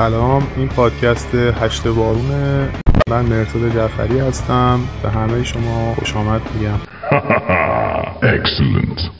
سلام این پادکست هشت بارونه. من مرتضی جعفری هستم. به همه شما خوش آمد میگم. Excellent.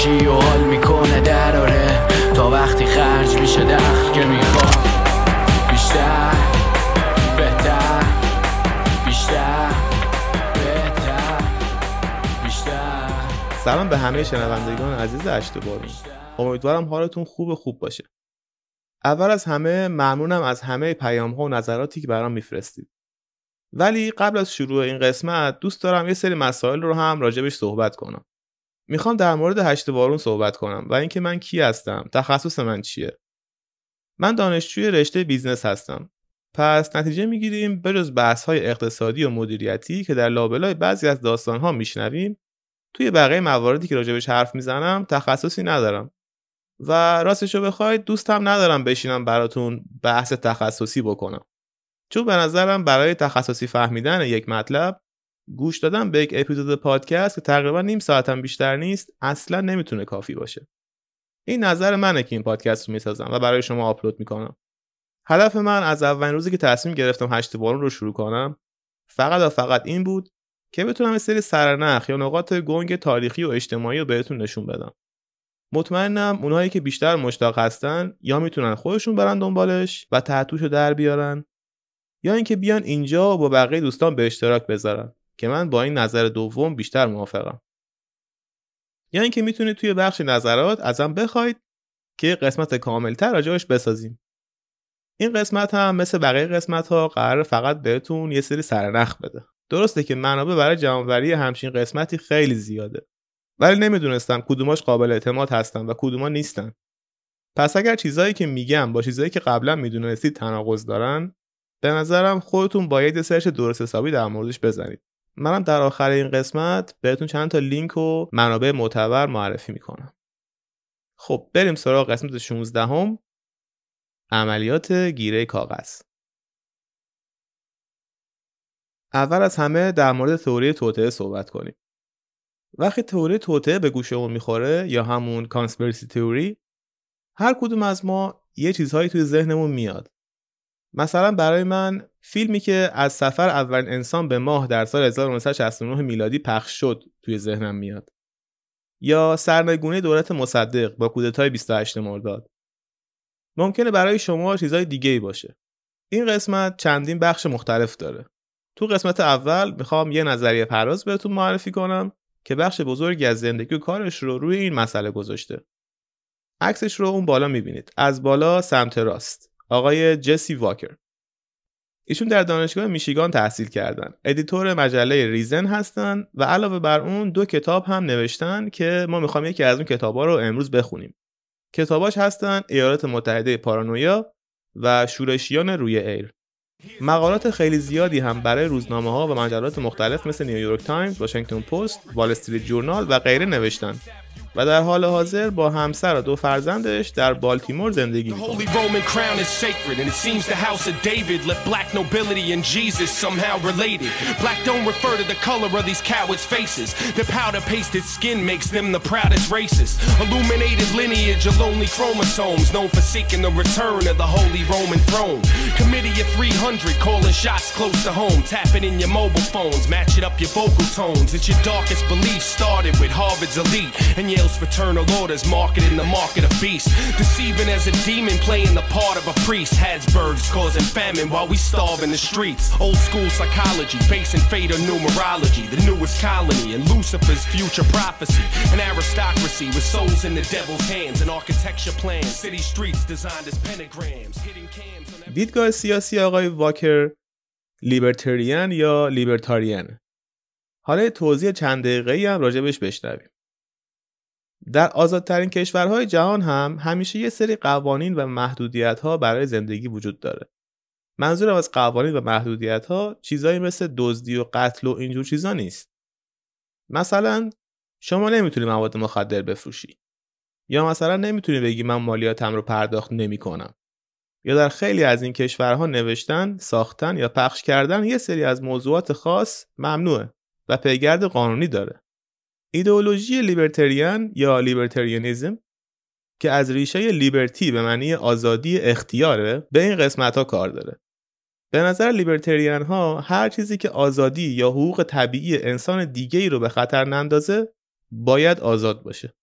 نقاشی و حال می‌کنه دراره. تا وقتی خرج میشه دخل که می‌خواد سلام به همه شنوندگان عزیز هشت بارون. امیدوارم حالتون خوب خوب باشه. اول از همه ممنونم از همه پیام ها و نظراتی که برام میفرستید. ولی قبل از شروع این قسمت دوست دارم یه سری مسائل رو هم راجبش صحبت کنم. می‌خوام در مورد هشت بارون صحبت کنم و اینکه من کی هستم تخصص من چیه؟ من دانشجوی رشته business هستم. پس نتیجه می‌گیریم بجز بحث های اقتصادی و مدیریتی که در لابلای بعضی از داستان ها میشنویم توی بقیه مواردی که راجبش حرف می‌زنم تخصصی ندارم. و راستشو بخواید دوستم ندارم بشینم براتون بحث تخصصی بکنم. چون به نظرم برای تخصصی فهمیدن یک مطلب گوش دادن به یک اپیزود پادکست که تقریبا نیم ساعتم بیشتر نیست اصلا نمی‌تونه کافی باشه. این نظر منه که این پادکست رو می‌سازم و برای شما آپلود می‌کنم. هدف من از اولین روزی که تصمیم گرفتم هشت بارون رو شروع کنم فقط و فقط این بود که بتونم سری سرنخ یا نقاط گنگ تاریخی و اجتماعی رو بهتون نشون بدم. مطمئنم اونایی که بیشتر مشتاق هستن یا می‌تونن خودشون برن دنبالش و تحتوشو در بیارن یا اینکه بیان اینجا و با بقیه دوستان به اشتراک بذارن. که من با این نظر دوم بیشتر موافقم. یا اینکه می‌تونید توی بخش نظرات ازم بخواید که قسمت کاملتر راجعش بسازیم. این قسمت هم مثل بقیه قسمت ها قرار فقط بهتون یه سری سرنخ بده. درسته که منابع برای جمعآوری همچین قسمتی خیلی زیاده. ولی نمی‌دونستم کدوماش قابل اعتماد هستن و کدوما نیستن. پس اگر چیزایی که میگم با چیزایی که قبلا می‌دونستید تناقض دارن به نظرم خودتون باید یه سرچ درست حسابی در موردش بزنید. منم در آخر این قسمت بهتون چند تا لینک و منابع معتبر معرفی می‌کنم. خب بریم سراغ قسمت 16 هم عملیات گیره کاغذ. اول از همه در مورد تئوری توطئه صحبت کنیم. وقتی تئوری توطئه به گوشمون می‌خوره یا همون کانسپیرسی تئوری هر کدوم از ما یه چیزهایی توی ذهنمون میاد. مثلا برای من فیلمی که از سفر اولین انسان به ماه در سال 1969 میلادی پخش شد توی ذهنم میاد یا سرنگونی دولت مصدق با کودتای 28 مرداد ممکنه برای شما چیزای دیگه ای باشه این قسمت چندین بخش مختلف داره تو قسمت اول می‌خوام یه نظریه پرداز بهتون معرفی کنم که بخش بزرگی از زندگی و کارش رو روی این مسئله گذاشته. عکسش رو اون بالا می‌بینید. از بالا سمت راست. آقای جسی واکر. ایشون در دانشگاه میشیگان تحصیل کردن. editor مجله Reason هستن و علاوه بر اون دو کتاب هم نوشتن که ما می‌خوام یکی از اون کتابا رو امروز بخونیم. کتاباش هستن ایالات متحده پارانویا و شورشیان روی air. مقالات خیلی زیادی هم برای روزنامه ها و مجلات مختلف مثل نیویورک تایمز، واشنگتن پست، وال استریت جورنال و غیره نوشتن و در حال حاضر با همسر و دو فرزندش در بالتیمور زندگی می‌کنه. Holy Roman crown is sacred, and it seems the house of David let black nobility and Jesus somehow related. Black don't refer to the color of these cowards' faces. Their powder pasted skin makes them the proudest races. Illuminated lineage of lonely chromosomes, known for seeking the return of the Holy Roman throne. Committee of 300 calling shots close to home, tapping in your mobile phones, matching up your vocal tones. It's your darkest beliefs started with Harvard's elite, and your Scales, fraternal orders, marketing the market of beasts. Deceiving as a demon, playing the part of a priest. Hadsburgs causing famine while we starve in the streets. Old school psychology, facing fate or numerology. The newest colony and Lucifer's future prophecy. An aristocracy with souls in the devil's hands. An architecture plan. City streets designed as pentagrams. Hitting cams on every- دیدگاه سیاسی آقای واکر لیبرتریان یا لیبرتاریان حالا یه توضیح چند دقیقه‌ای هم راجبش بشنویم در آزادترین کشورهای جهان هم همیشه یه سری قوانین و محدودیت ها برای زندگی وجود داره. منظورم از قوانین و محدودیت ها چیزایی مثل دزدی و قتل و اینجور چیزا نیست. مثلا شما نمی‌تونی مواد مخدر بفروشی. یا مثلا نمی‌تونی بگی من مالیاتم رو پرداخت نمی‌کنم. یا در خیلی از این کشورها نوشتن، ساختن یا پخش کردن یه سری از موضوعات خاص ممنوعه و پیگرد قانونی داره. ایدئولوژی لیبرتریان یا لیبرتریانیزم که از ریشه لیبرتی به معنی آزادی اختیاره به این قسمت ها کار داره. به نظر لیبرتریان ها هر چیزی که آزادی یا حقوق طبیعی انسان دیگه ای رو به خطر نندازه باید آزاد باشه.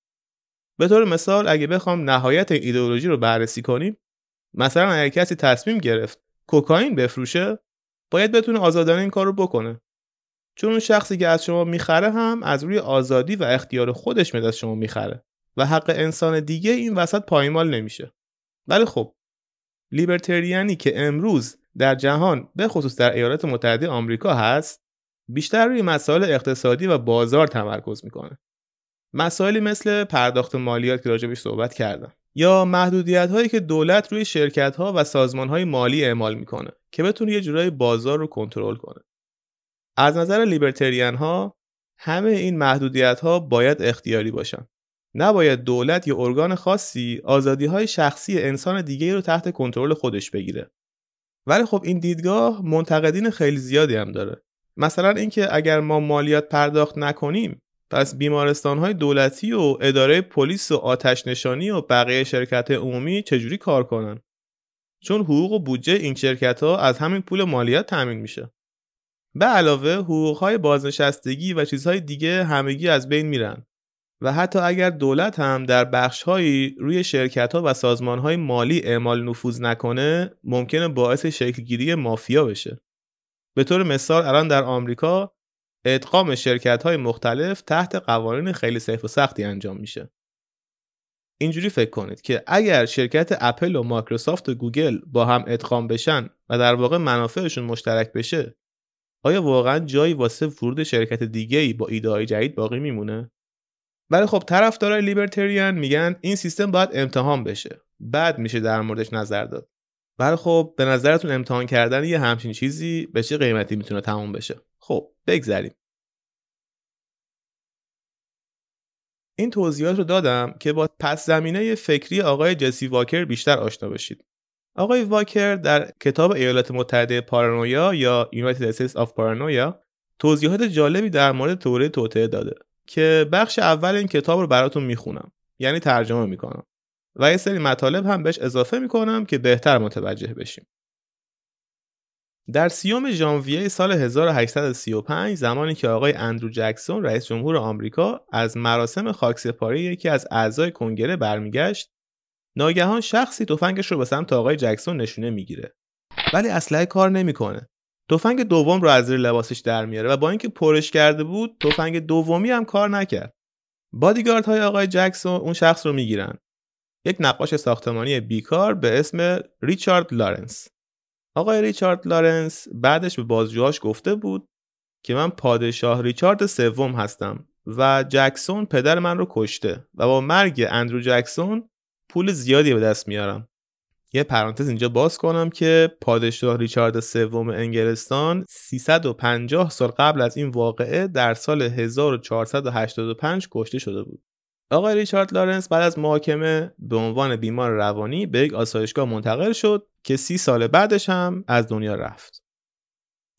به طور مثال اگه بخوام نهایت این ایدئولوژی رو بررسی کنیم مثلا اگه کسی تصمیم گرفت کوکائین بفروشه باید بتونه آزادانه این کار رو بکنه چون اون شخصی که از شما می‌خره هم از روی آزادی و اختیار خودش میاد از شما می‌خره و حق انسان دیگه این وسط پایمال نمیشه. ولی خب لیبرتریانی که امروز در جهان به خصوص در ایالات متحده آمریکا هست بیشتر روی مسائل اقتصادی و بازار تمرکز می‌کنه. مسائلی مثل پرداخت مالیات که راجبش صحبت کردم یا محدودیت هایی که دولت روی شرکت ها و سازمان های مالی اعمال می‌کنه که بتونه یه جورایی بازار رو کنترل کنه. از نظر لیبرتریان ها همه این محدودیت ها باید اختیاری باشن. نباید دولت یا ارگان خاصی آزادی های شخصی انسان دیگه رو تحت کنترل خودش بگیره. ولی خب این دیدگاه منتقدین خیلی زیادی هم داره. مثلا اینکه اگر ما مالیات پرداخت نکنیم پس بیمارستان های دولتی و اداره پلیس و آتش نشانی و بقیه شرکت عمومی چجوری کار کنن؟ چون حقوق و بودجه این شرکت ها از همین پول مالیات تامین میشه. به علاوه حقوق های بازنشستگی و چیزهای دیگه همگی از بین میرن و حتی اگر دولت هم در بخشهایی روی شرکت ها و سازمان های مالی اعمال نفوذ نکنه ممکنه باعث شکلگیری مافیا بشه به طور مثال الان در آمریکا ادغام شرکت های مختلف تحت قوانین خیلی سیف و سختی انجام میشه. اینجوری فکر کنید که اگر شرکت اپل و مایکروسافت و گوگل با هم ادغام بشن و در واقع منافعشون مشترک بشه آیا واقعا جایی واسه ورود شرکت دیگه ای با ایده های جدید باقی میمونه؟ ولی خب طرفدارای libertarian میگن این سیستم باید امتحان بشه. بعد میشه در موردش نظر داد. ولی خب به نظرتون امتحان کردن یه همچین چیزی به چه قیمتی می‌تونه تموم بشه؟ خب بگذریم. این توضیحات رو دادم که با پس زمینه فکری آقای جسی واکر بیشتر آشنا بشید. آقای واکر در کتاب ایالات متحده پارانویا یا United States of Paranoia توضیحات جالبی در مورد توره توطئه داده که بخش اول این کتاب رو براتون می‌خونم یعنی ترجمه می‌کنم و یه سری مطالب هم بهش اضافه می‌کنم که بهتر متوجه بشیم. در سیوم ژانویه سال 1835 زمانی که آقای اندرو جکسون رئیس جمهور آمریکا از مراسم خاکسپاری یکی از اعضای کنگره برمیگشت ناگهان شخصی تفنگش رو به سمت آقای جکسون نشونه می‌گیره. ولی اسلحه کار نمی‌کنه. تفنگ دوم رو از زیر لباسش در میاره و با اینکه پرش کرده بود تفنگ دومی هم کار نکرد. بادیگارد های آقای جکسون اون شخص رو می‌گیرن. یک نقاش ساختمانی بیکار به اسم ریچارد لارنس. آقای ریچارد لارنس بعدش به بازجوهاش گفته بود که من پادشاه ریچارد سوم هستم و جکسون پدر من رو کشته و با مرگ اندرو جکسون پول زیادی به دست میارم یه پرانتز اینجا باز کنم که پادشاه ریچارد سوم انگلستان 350 سال قبل از این واقعه در سال 1485 کشته شده بود آقای ریچارد لارنس بعد از محاکمه به عنوان بیمار روانی به یک آسایشگاه منتقل شد که سی سال بعدش هم از دنیا رفت.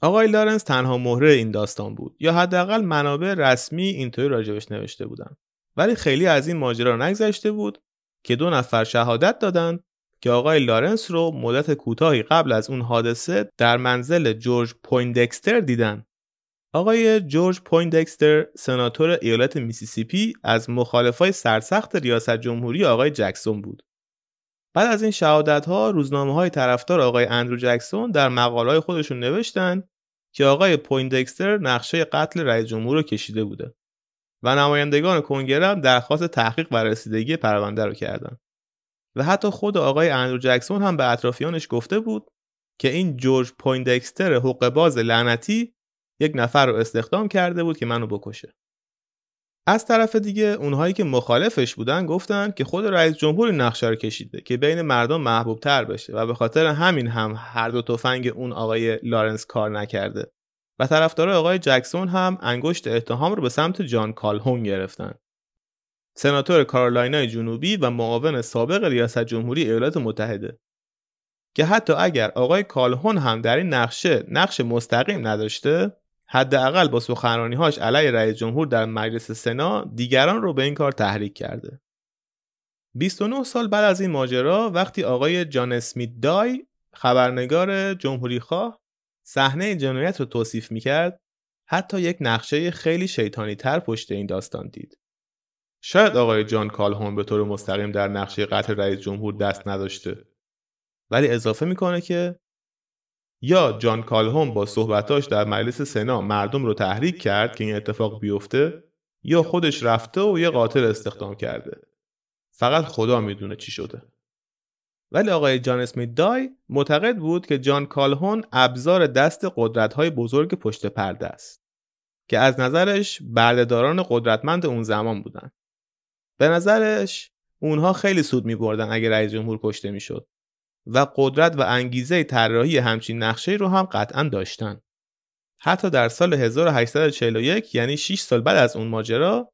آقای لارنس تنها مهره این داستان بود یا حداقل منابع رسمی اینطوری راجبش نوشته بودن. ولی خیلی از این ماجرا نگذشته بود که دو نفر شهادت دادن که آقای لارنس رو مدت کوتاهی قبل از اون حادثه در منزل جورج پویندکستر دیدن آقای جورج پویندکستر سناتور ایالت میسیسیپی از مخالفای سرسخت ریاست جمهوری آقای جکسون بود. بعد از این شهادت ها روزنامه های طرفدار آقای اندرو جکسون در مقاله خودشون نوشتن که آقای پویندکستر نقشه قتل رئیس جمهور رو کشیده بوده و نمایندگان کنگره هم درخواست تحقیق و رسیدگی پرونده رو کردن. و حتی خود آقای اندرو جکسون هم به اطرافیانش گفته بود که این جورج پویندکستر حقه باز لعنتی یک نفر رو استخدام کرده بود که منو بکشه. از طرف دیگه اونهایی که مخالفش بودن گفتن که خود رئیس جمهور نقشه رو کشیده که بین مردم محبوب تر بشه و به خاطر همین هم هر دو تفنگ اون آقای لارنس کار نکرده. و طرفدار آقای جکسون هم انگشت اتهام رو به سمت جان کالهون گرفتن. سناتور کارولینای جنوبی و معاون سابق ریاست جمهوری ایالات متحده. که حتی اگر آقای کالهون هم در این نقشه نقش مستقیم نداشته حداقل با سخنرانیهاش علیه رئیس جمهور در مجلس سنا دیگران رو به این کار تحریک کرده. 29 سال بعد از این ماجرا وقتی آقای جان اسمیت دای خبرنگار جمهوری خواه صحنه جنایت رو توصیف می‌کرد حتی یک نقشه خیلی شیطانی تر پشت این داستان دید. شاید آقای جان کالهون به طور مستقیم در نقشه قتل رئیس جمهور دست نداشته ولی اضافه می‌کنه که یا جان کالهوم با صحبتاش در مجلس سنا مردم رو تحریک کرد که این اتفاق بیفته یا خودش رفته و یه قاتل استخدام کرده. فقط خدا می‌دونه چی شده. ولی آقای جان اسمیت دای معتقد بود که جان کالهون ابزار دست قدرت‌های بزرگ پشت پرده است که از نظرش بردهداران قدرتمند اون زمان بودن به نظرش اونها خیلی سود می بردن اگر رئیس جمهور کشته می‌شد و قدرت و انگیزه طراحی همچین نقشه رو هم قطعا داشتن. حتی در سال 1841 یعنی 6 سال بعد از اون ماجرا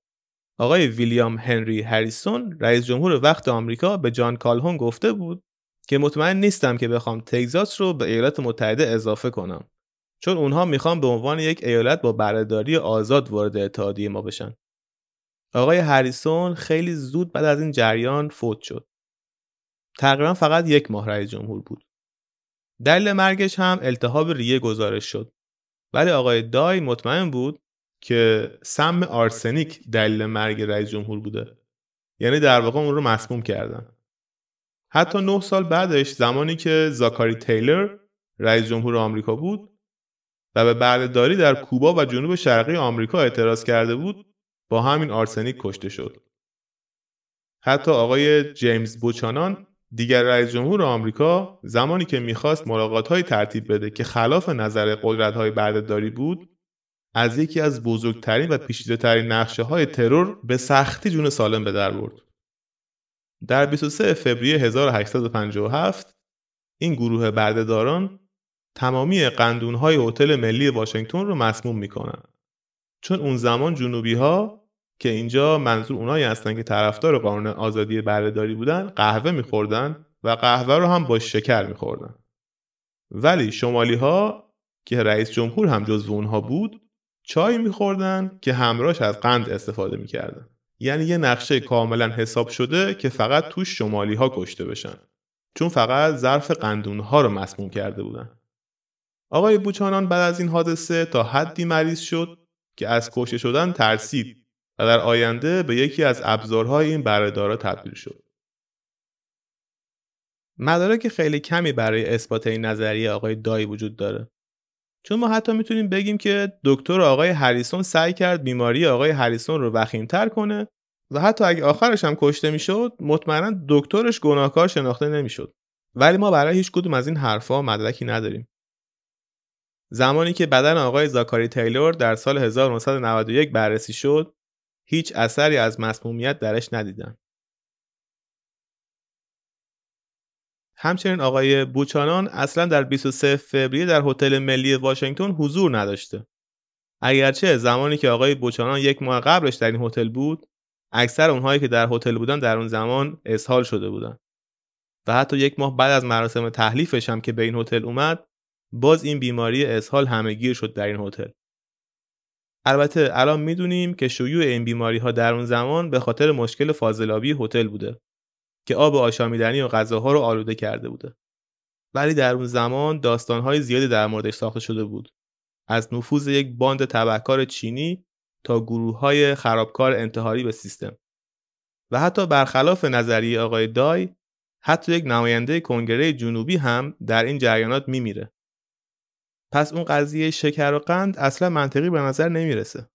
آقای ویلیام هنری هریسون رئیس جمهور وقت آمریکا به جان کالهون گفته بود که مطمئن نیستم که بخوام تگزاس رو به ایالات متحده اضافه کنم چون اونها می‌خوان به عنوان یک ایالت با برداری آزاد وارد اتحادیه ما بشن. آقای هریسون خیلی زود بعد از این جریان فوت شد. تقریبا فقط یک ماه رئیس جمهور بود. دلیل مرگش هم التهاب ریه گزارش شد. ولی آقای دای مطمئن بود که سم آرسنیک دلیل مرگ رئیس جمهور بوده. یعنی در واقع اون رو مسموم کردن. حتی نه سال بعدش زمانی که زاکاری تیلر رئیس جمهور آمریکا بود و به بردهداری در کوبا و جنوب شرقی آمریکا اعتراض کرده بود با همین آرسنیک کشته شد. حتی آقای جیمز بوچانان دیگر رئیس جمهور آمریکا زمانی که می‌خواست های ترتیب بده که خلاف نظر های بردهداری بود از یکی از بزرگترین و پیچیده‌ترین نقشه های ترور به سختی جون سالم به در برد. در 23 فوریه 1857 این گروه بردهداران تمامی های هتل ملی واشنگتن رو مسموم می‌کنن. چون اون زمان جنوبی ها که اینجا منظور اونایی هستن که طرفدار قانون آزادی بردهداری بودن قهوه میخوردن و قهوه رو هم با شکر میخوردن ولی شمالی ها که رئیس جمهور هم جزو اونها بود چای میخوردن که همراهش از قند استفاده می‌کردن یعنی یه نقشه کاملا حساب شده که فقط توش شمالی ها کشته بشن چون فقط ظرف قندون ها رو مسموم کرده بودن آقای بوچانان بعد از این حادثه تا حدی مریض شد که از کشته شدن ترسید و در آینده به یکی از ابزارهای این بردهدارا تبدیل شد. مدارک خیلی کمی برای اثبات این نظریه آقای دایی وجود داره. چون ما حتی می‌تونیم بگیم که دکتر آقای هریسون سعی کرد بیماری آقای هریسون رو وخیمتر کنه و حتی اگه آخرش هم کشته می‌شد مطمئنا دکترش گناهکار شناخته نمی‌شد ولی ما برای هیچ کدوم از این حرفها مدرکی نداریم زمانی که بدن آقای زاکاری تیلور در سال 1991 بررسی شد هیچ اثری از مسمومیت درش ندیدن. همچنین آقای بوچانان اصلا در 23 فوریه در هتل ملی واشنگتن حضور نداشته. اگرچه زمانی که آقای بوچانان یک ماه قبلش در این هتل بود، اکثر اونهایی که در هتل بودن در اون زمان اسهال شده بودن. و حتی یک ماه بعد از مراسم تحلیفش هم که به این هتل اومد، باز این بیماری اسهال همهگیر شد در این هتل. البته الان می‌دونیم که شیوع این بیماری ها در اون زمان به خاطر مشکل فاضلابی هتل بوده که آب آشامیدنی و غذاها رو آلوده کرده بوده. ولی در اون زمان داستانهای زیادی در موردش ساخته شده بود. از نفوذ یک باند تبهکار چینی تا گروه های خرابکار انتحاری به سیستم. و حتی برخلاف نظریه آقای دای حتی یک نماینده کنگره جنوبی هم در این جریانات میمیره. پس اون قضیه شکر و قند اصلا منطقی به نظر نمی‌رسه.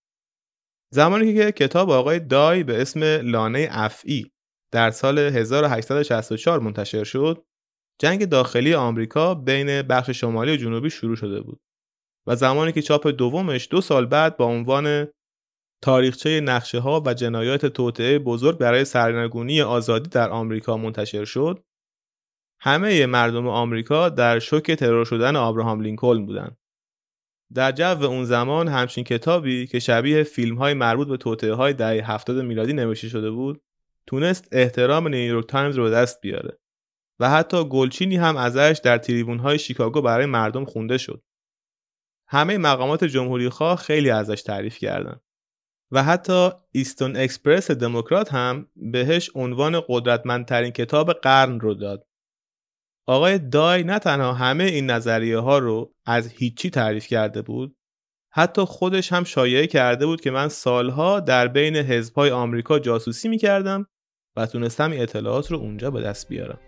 زمانی که کتاب آقای دای به اسم لانه افعی در سال 1864 منتشر شد جنگ داخلی آمریکا بین بخش شمالی و جنوبی شروع شده بود و زمانی که چاپ دومش دو سال بعد با عنوان تاریخچه نقشه ها و جنایات توطعه بزرگ برای سرنگونی آزادی در آمریکا منتشر شد همه مردم آمریکا در شوک ترور شدن آبراهام لینکلن بودند. در جو اون زمان همچین کتابی که شبیه فیلم های مربوط به توطئه های دهه 70 میلادی نوشته شده بود تونست احترام نیویورک تایمز رو به دست بیاره و حتی گلچینی هم ازش در تریبون های شیکاگو برای مردم خونده شد همه مقامات جمهوری خواه خیلی ازش تعریف کردند. و حتی ایستون اکسپرس دموکرات هم بهش عنوان قدرتمندترین کتاب قرن رو داد. آقای دای نه تنها همه این نظریه ها رو از هیچی تعریف کرده بود حتی خودش هم شایعه کرده بود که من سالها در بین حزبهای آمریکا جاسوسی می‌کردم و تونستم این اطلاعات رو اونجا به دست بیارم.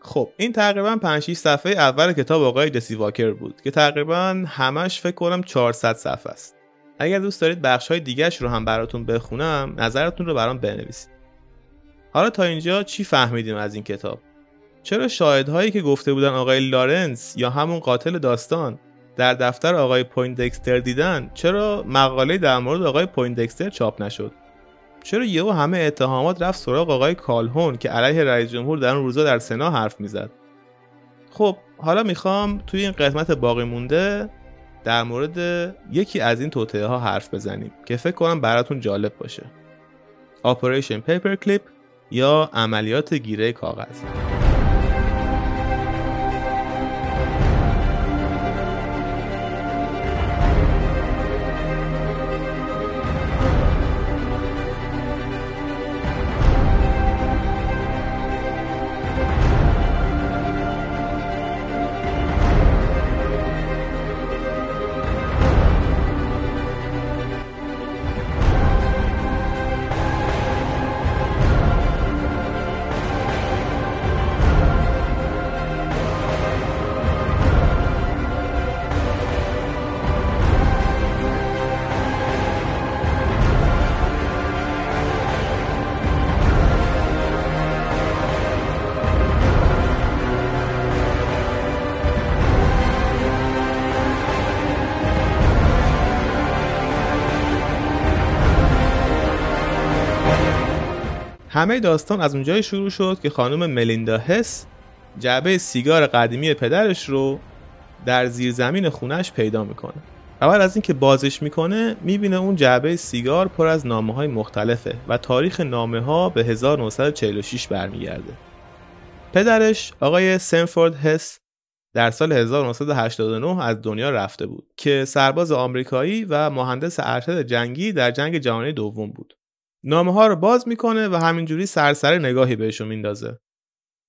خب این تقریبا 5 6 صفحه اول کتاب آقای جسی واکر بود که تقریبا همش فکر کنم 400 صفحه است. اگر دوست دارید بخش های دیگهش رو هم براتون بخونم نظرتون رو برام بنویسید حالا تا اینجا چی فهمیدیم از این کتاب چرا شاهدهایی که گفته بودن آقای لارنس یا همون قاتل داستان در دفتر آقای پویندکستر دیدن چرا مقاله در مورد آقای پویندکستر چاپ نشد چرا یهو همه اتهامات رفت سراغ آقای کالهون که علیه رئیس جمهور در اون روزا در سنا حرف می‌زد؟ خب حالا می‌خوام توی این قسمت باقی مونده در مورد یکی از این توطئه ها حرف بزنیم که فکر کنم براتون جالب باشه. آپریشن پیپر یا عملیات گیره کاغذ. همه داستان از اونجای شروع شد که خانم ملیندا هس جعبه سیگار قدیمی پدرش رو در زیر زمین خونش پیدا می‌کنه. اول از اینکه بازش می‌کنه می‌بینه اون جعبه سیگار پر از نامه های مختلفه و تاریخ نامه ها به 1946 برمیگرده. پدرش آقای سنفورد هس در سال 1989 از دنیا رفته بود که سرباز آمریکایی و مهندس ارشد جنگی در جنگ جهانی دوم بود. نامه ها رو باز می‌کنه و همینجوری سرسر نگاهی بهشون میندازه.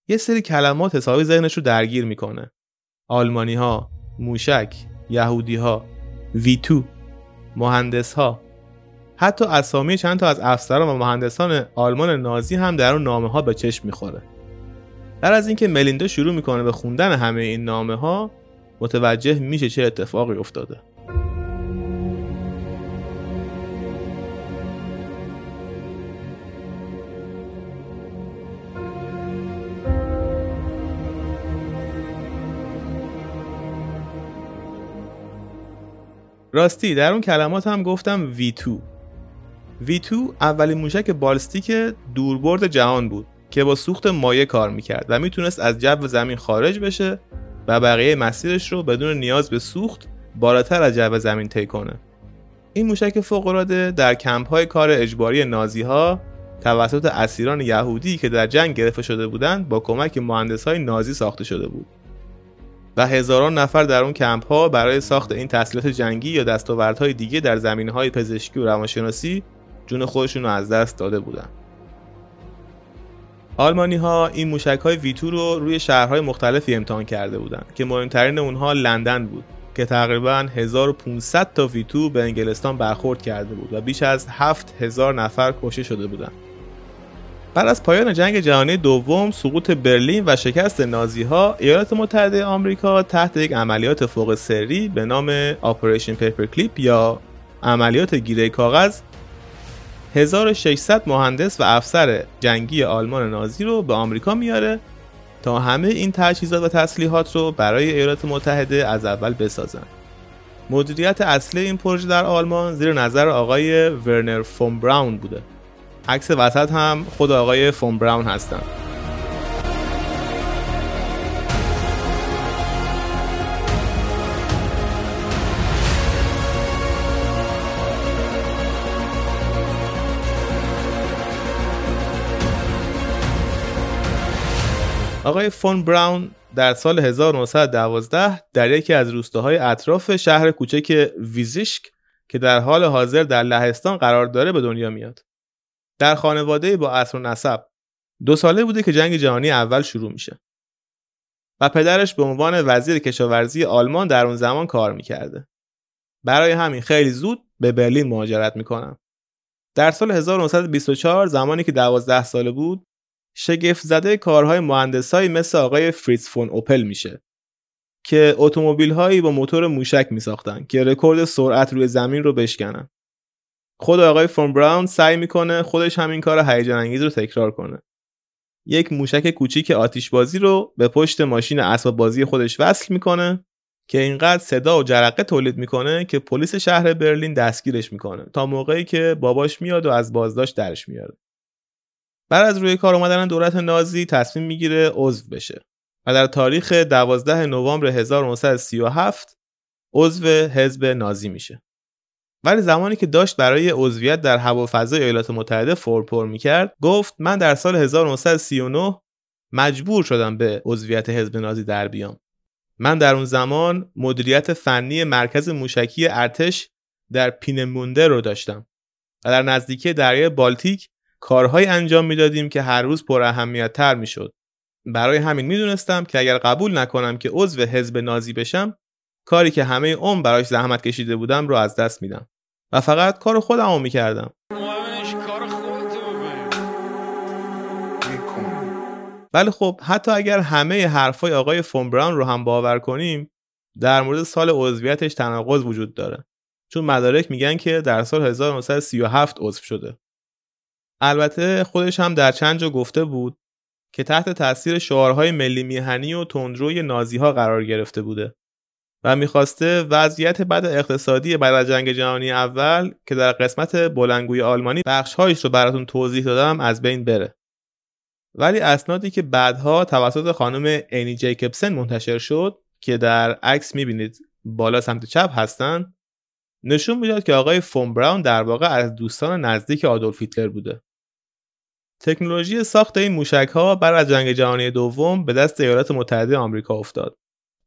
یه سری کلمات حسابی ذهنش رو درگیر می‌کنه. آلمانی ها موشک یهودی ها ویتو مهندس ها حتی اسامی چند تا از افسران و مهندسان آلمان نازی هم در اون نامه ها به چشم می‌خوره. در از اینکه ملیندا شروع می‌کنه به خوندن همه این نامه ها متوجه میشه چه اتفاقی افتاده. راستی در اون کلمات هم گفتم V2 V2 اولین موشک بالستیک دوربرد جهان بود که با سوخت مایع کار می‌کرد و می‌تونست از جو زمین خارج بشه و بقیه مسیرش رو بدون نیاز به سوخت بالاتر از جو زمین طی کنه. این موشک فوقالعاده در کمپ های کار اجباری نازی ها توسط اسیران یهودی که در جنگ گرفته شده بودند با کمک مهندس های نازی ساخته شده بود. و هزاران نفر در اون کمپ ها برای ساخت این تسلیحات جنگی یا دستاوردهای دیگه در زمینه های پزشکی و روانشناسی جون خودشون رو از دست داده بودن آلمانی ها این موشک های ویتو رو روی شهرهای مختلفی امتحان کرده بودند که مهمترین اونها لندن بود که تقریبا 1500 تا ویتو به انگلستان برخورد کرده بود و بیش از 7000 نفر کشته شده بودند. بعد از پایان جنگ جهانی دوم سقوط برلین و شکست نازی ها ایالات متحده آمریکا تحت یک عملیات فوق سری به نام Operation Paperclip یا عملیات گیره کاغذ 1600 مهندس و افسر جنگی آلمان نازی رو به آمریکا میاره تا همه این تجهیزات و تسلیحات رو برای ایالات متحده از اول بسازن. مدیریت اصلی این پروژه در آلمان زیر نظر آقای ورنر فون براون بوده. عکس وسط هم خود آقای فون براون هستن آقای فون براون در سال 1912 در یکی از روستاهای اطراف شهر کوچک ویزیشک که در حال حاضر در لهستان قرار داره به دنیا میاد. در خانواده با اصر و نسب دو ساله بوده که جنگ جهانی اول شروع میشه و پدرش به عنوان وزیر کشاورزی آلمان در اون زمان کار می‌کرده. برای همین خیلی زود به برلین مهاجرت می‌کنن. در سال 1924 زمانی که 12 ساله بود شگفت زده کارهای مهندسایی مثل آقای فریتز فون اوپل میشه که اتومبیل هایی با موتور موشک می ساختن که رکورد سرعت روی زمین رو بشکنن. خود آقای فون براون سعی می‌کنه خودش همین کار هیجان انگیز رو تکرار کنه. یک موشک کوچیک آتیش بازی رو به پشت ماشین اسباب بازی خودش وصل می‌کنه که اینقدر صدا و جرقه تولید می‌کنه که پلیس شهر برلین دستگیرش می‌کنه تا موقعی که باباش میاد و از بازداشت درش میاره. بعد از روی کار اومدن دولت نازی تصمیم می‌گیره عضو بشه و در تاریخ 12 نوامبر 1937 عضو حزب نازی میشه. ولی زمانی که داشت برای عضویت در هوافضای ایالات متحده فرپر می‌کرد گفت من در سال 1939 مجبور شدم به عضویت حزب نازی در بیام. من در اون زمان مدیریت فنی مرکز موشکی ارتش در پینمونده رو داشتم و در نزدیکی دریای بالتیک کارهایی انجام می‌دادیم که هر روز پر اهمیت تر می‌شد. برای همین می‌دونستم که اگر قبول نکنم که عضو حزب نازی بشم کاری که همه عمر براش زحمت کشیده بودم رو از دست میدم و فقط کار خودم رو می‌کردم. ولی خب حتی اگر همه حرفای آقای فون براون رو هم باور کنیم در مورد سال عضویتش تناقض وجود داره. چون مدارک میگن که در سال 1937 عضو شده. البته خودش هم در چند جا گفته بود که تحت تاثیر شعارهای ملی میهنی و تندروی نازی ها قرار گرفته بوده. و می‌خواسته وضعیت بد اقتصادی بعد از جنگ جهانی اول که در قسمت بلنگوی آلمانی بخشهایش رو براتون توضیح دادم از بین بره. ولی اسنادی که بعدها توسط خانم اینی جیکبسن منتشر شد که در عکس می‌بینید بالا سمت چپ هستن نشون می‌داد که آقای فون براون در واقع از دوستان نزدیک آدولف هیتلر بوده. تکنولوژی ساخت این موشک ها بعد از جنگ جهانی دوم به دست ایالات متحده آمریکا افتاد.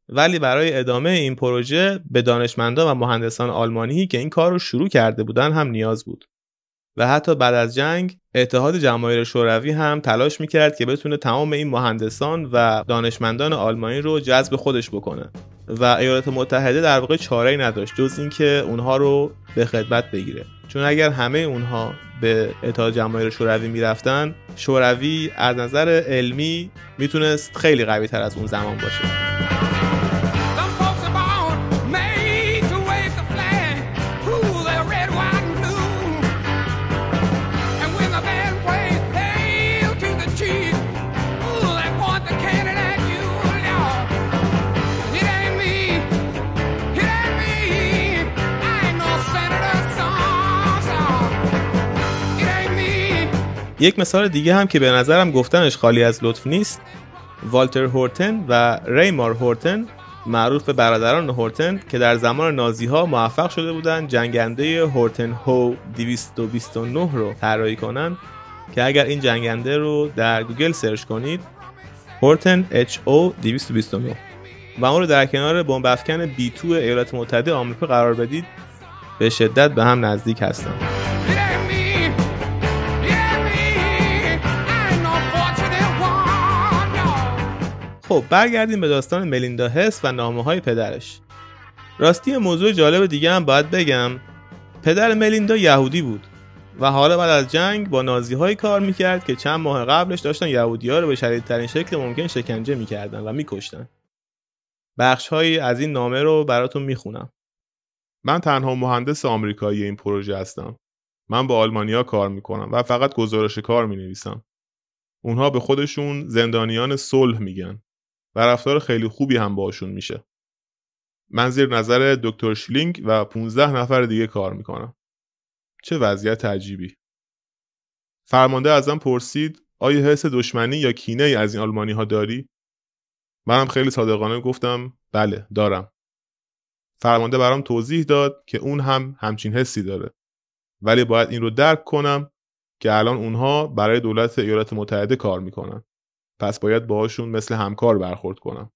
ولی برای ادامه این پروژه به دانشمندان و مهندسان آلمانی که این کار رو شروع کرده بودن هم نیاز بود. و حتی بعد از جنگ اتحاد جماهیر شوروی هم تلاش می‌کرد که بتونه تمام این مهندسان و دانشمندان آلمانی رو جذب خودش بکنه. و ایالات متحده در واقع چاره نداشت جز اینکه اونها رو به خدمت بگیره. چون اگر همه اونها به اتحاد جماهیر شوروی می‌رفتن شوروی از نظر علمی می‌تونست خیلی قوی تر از اون زمان باشه. یک مثال دیگه هم که به نظرم گفتنش خالی از لطف نیست والتر هورتن و ریمار هورتن معروف به برادران هورتن که در زمان نازی ها موفق شده بودند جنگنده هورتن هو 229 رو طراحی کنن که اگر این جنگنده رو در گوگل search کنید هورتن HO 229 و اون رو در کنار بمب افکن B2 ایالات متحده آمریکا قرار بدید به شدت به هم نزدیک هستند. خب برگردیم به داستان ملیندا هس و نامه های پدرش. راستی موضوع جالب دیگه هم باید بگم. پدر ملیندا یهودی بود و حالا بعد از جنگ با نازی های کار می‌کرد که چند ماه قبلش داشتن یهودی ها رو به شدیدترین شکل ممکن شکنجه می‌کردن و میکشتن. بخش هایی از این نامه رو براتون می‌خونم. من تنها مهندس آمریکایی این پروژه هستم. من با آلمانیا کار می‌کنم و فقط گزارش کار می‌نویسم. اونها به خودشون زندانیان صلح میگن. و رفتار خیلی خوبی هم باشون میشه. من زیر نظر دکتر شلینگ و 15 نفر دیگه کار می‌کنم. چه وضعیت عجیبی. فرمانده ازم پرسید آیا حس دشمنی یا کینه ای از این آلمانی ها داری؟ منم خیلی صادقانه گفتم بله دارم. فرمانده برام توضیح داد که اون هم همچین حسی داره. ولی باید این رو درک کنم که الان اونها برای دولت ایالات متحده کار می‌کنن. پس باید باهاشون مثل همکار برخورد کنم.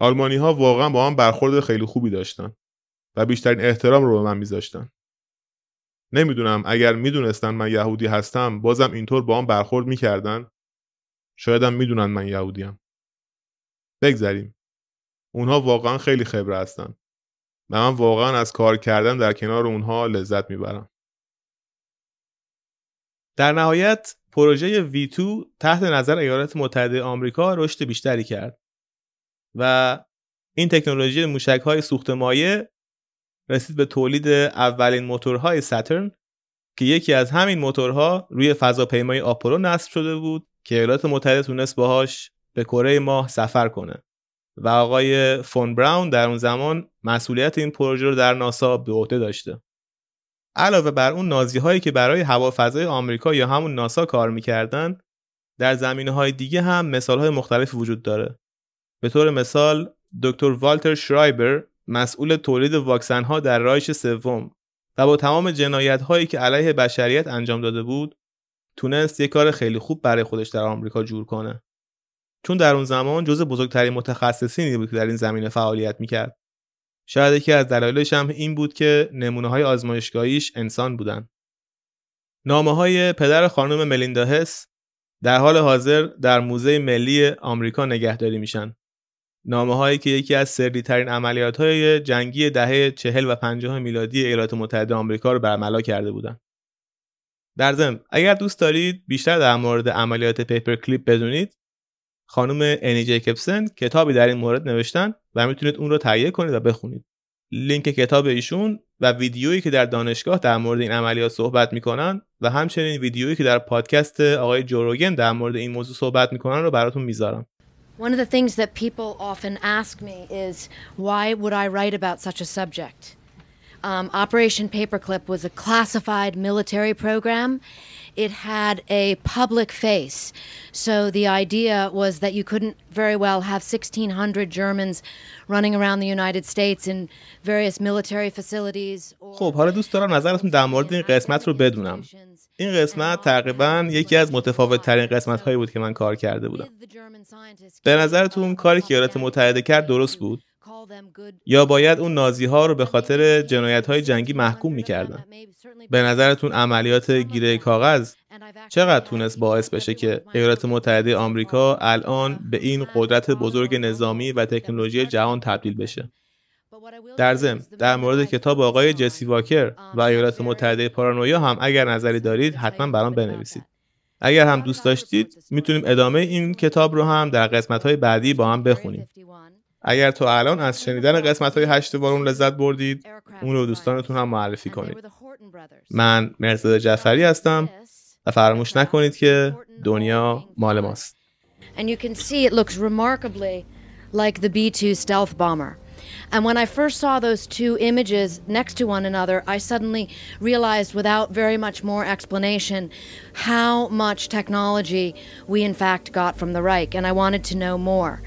آلمانی ها واقعا با من برخورد خیلی خوبی داشتن و بیشترین احترام رو به من میذاشتن. نمی‌دونم اگر می‌دونستن من یهودی هستم بازم اینطور با هم برخورد می‌کردن. شایدم می‌دونن من یهودیم. بگذریم. اونها واقعا خیلی خبره هستن و من واقعا از کار کردن در کنار اونها لذت می‌برم. در نهایت پروژه V2 تحت نظر ایالات متحده آمریکا رشد بیشتری کرد و این تکنولوژی موشک های سوخت مایع رسید به تولید اولین موتورهای ساترن که یکی از همین موتورها روی فضاپیمای آپولو نصب شده بود که ایالات متحده تونست باهاش به کره ماه سفر کنه. و آقای فون براون در اون زمان مسئولیت این پروژه رو در ناسا به عهده داشته. علاوه بر اون نازی هایی که برای هوافضای آمریکا یا همون ناسا کار می‌کردن در زمینه های دیگه هم مثال های مختلف وجود داره. به طور مثال دکتر والتر شرایبر مسئول تولید واکسن ها در رایش سوم و با تمام جنایت هایی که علیه بشریت انجام داده بود تونست یه کار خیلی خوب برای خودش در آمریکا جور کنه. چون در اون زمان جز بزرگترین متخصصینی بود که در این زمینه فعالیت می‌کرد. شاید یکی از دلایلش هم این بود که نمونه های آزمایشگاهیش انسان بودن نامه های پدر خانم ملیندا هس در حال حاضر در موزه ملی آمریکا نگهداری میشن نامه هایی که یکی از سری ترین عملیات های جنگی دهه چهل و پنجاه میلادی ایالات متحده آمریکا رو برملا کرده بودند. در ضمن اگر دوست دارید بیشتر در مورد عملیات پیپر کلیپ بدونید خانم انی جیکبسن کتابی در این مورد نوشتن و می‌تونید اون رو تهیه کنید و بخونید لینک کتاب ایشون و ویدیویی که در دانشگاه در مورد این عملیات صحبت می‌کنن و همچنین ویدیویی که در پادکست آقای جوروگن در مورد این موضوع صحبت می‌کنن رو براتون می‌ذارم One of the things that people often ask me is why would I write about such a subject? Um, Operation Paperclip was a classified military program. It had a public face. So the idea was that you couldn't very well have 1,600 Germans running around the United States in various military facilities. خب حالا دوست دارم نظرتون در مورد این قسمت رو بدونم. این قسمت تقریبا یکی از متفاوت ترین قسمت هایی بود که من کار کرده بودم. به نظرتون کاری که ایالات متحده کرد درست بود؟ یا باید اون نازی ها رو به خاطر جنایت های جنگی محکوم می‌کردن؟ به نظرتون عملیات گیره کاغذ چقدر تونست باعث بشه که ایالات متحده آمریکا الان به این قدرت بزرگ نظامی و تکنولوژی جهان تبدیل بشه؟ در ضمن در مورد کتاب آقای جسی واکر و ایالات متحده پارانویا هم اگر نظری دارید حتما برام بنویسید. اگر هم دوست داشتید می‌تونیم ادامه این کتاب رو هم در قسمت های بعدی با هم بخونیم. اگر تو الان از شنیدن قسمت های هشت بارون لذت بردید اون رو دوستانتون هم معرفی کنید. من مرزاد جعفری هستم و فراموش نکنید که دنیا مال ماست. And you can see it looks remarkably like the B-2 stealth bomber. And when I first saw those two images next to one another, I suddenly realized, without very much more explanation, how much technology we in fact got from the Reich, and I wanted to know more.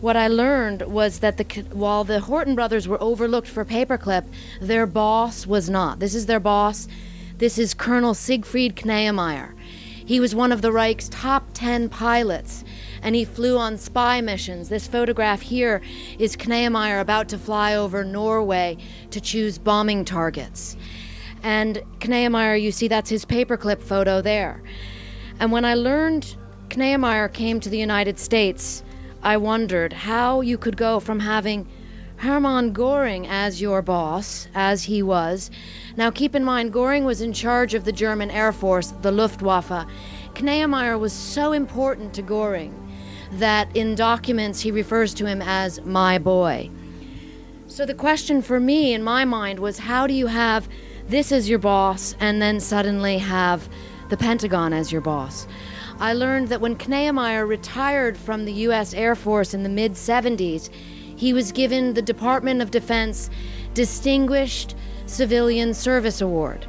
What I learned was that the, while the Horton brothers were overlooked for paperclip, their boss was not. This is their boss. This is Colonel Siegfried Kneemeyer. He was one of the Reich's top 10 pilots and he flew on spy missions. This photograph here is Kneemeyer about to fly over Norway to choose bombing targets. And Kneemeyer, you see that's his paperclip photo there. And when I learned Kneemeyer came to the United States, I wondered how you could go from having Hermann Goring as your boss, as he was. Now, keep in mind, Goring was in charge of the German Air Force, the Luftwaffe. Kneyemeyer was so important to Goring that in documents he refers to him as my boy. So the question for me in my mind was how do you have this as your boss and then suddenly have the Pentagon as your boss? I learned that when Kneyemeyer retired from the U.S. Air Force in the mid 70s, he was given the Department of Defense Distinguished Civilian Service Award.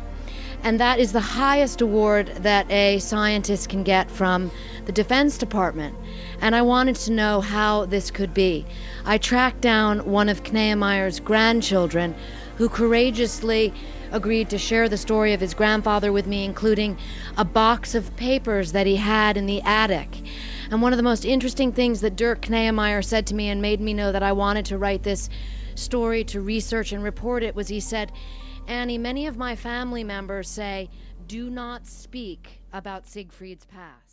And that is the highest award that a scientist can get from the Defense Department. And I wanted to know how this could be. I tracked down one of Kneyemeyer's grandchildren who courageously agreed to share the story of his grandfather with me, including a box of papers that he had in the attic. And one of the most interesting things that Dirk Kneyemeyer said to me and made me know that I wanted to write this story to research and report it was he said, Annie, many of my family members say, do not speak about Siegfried's past.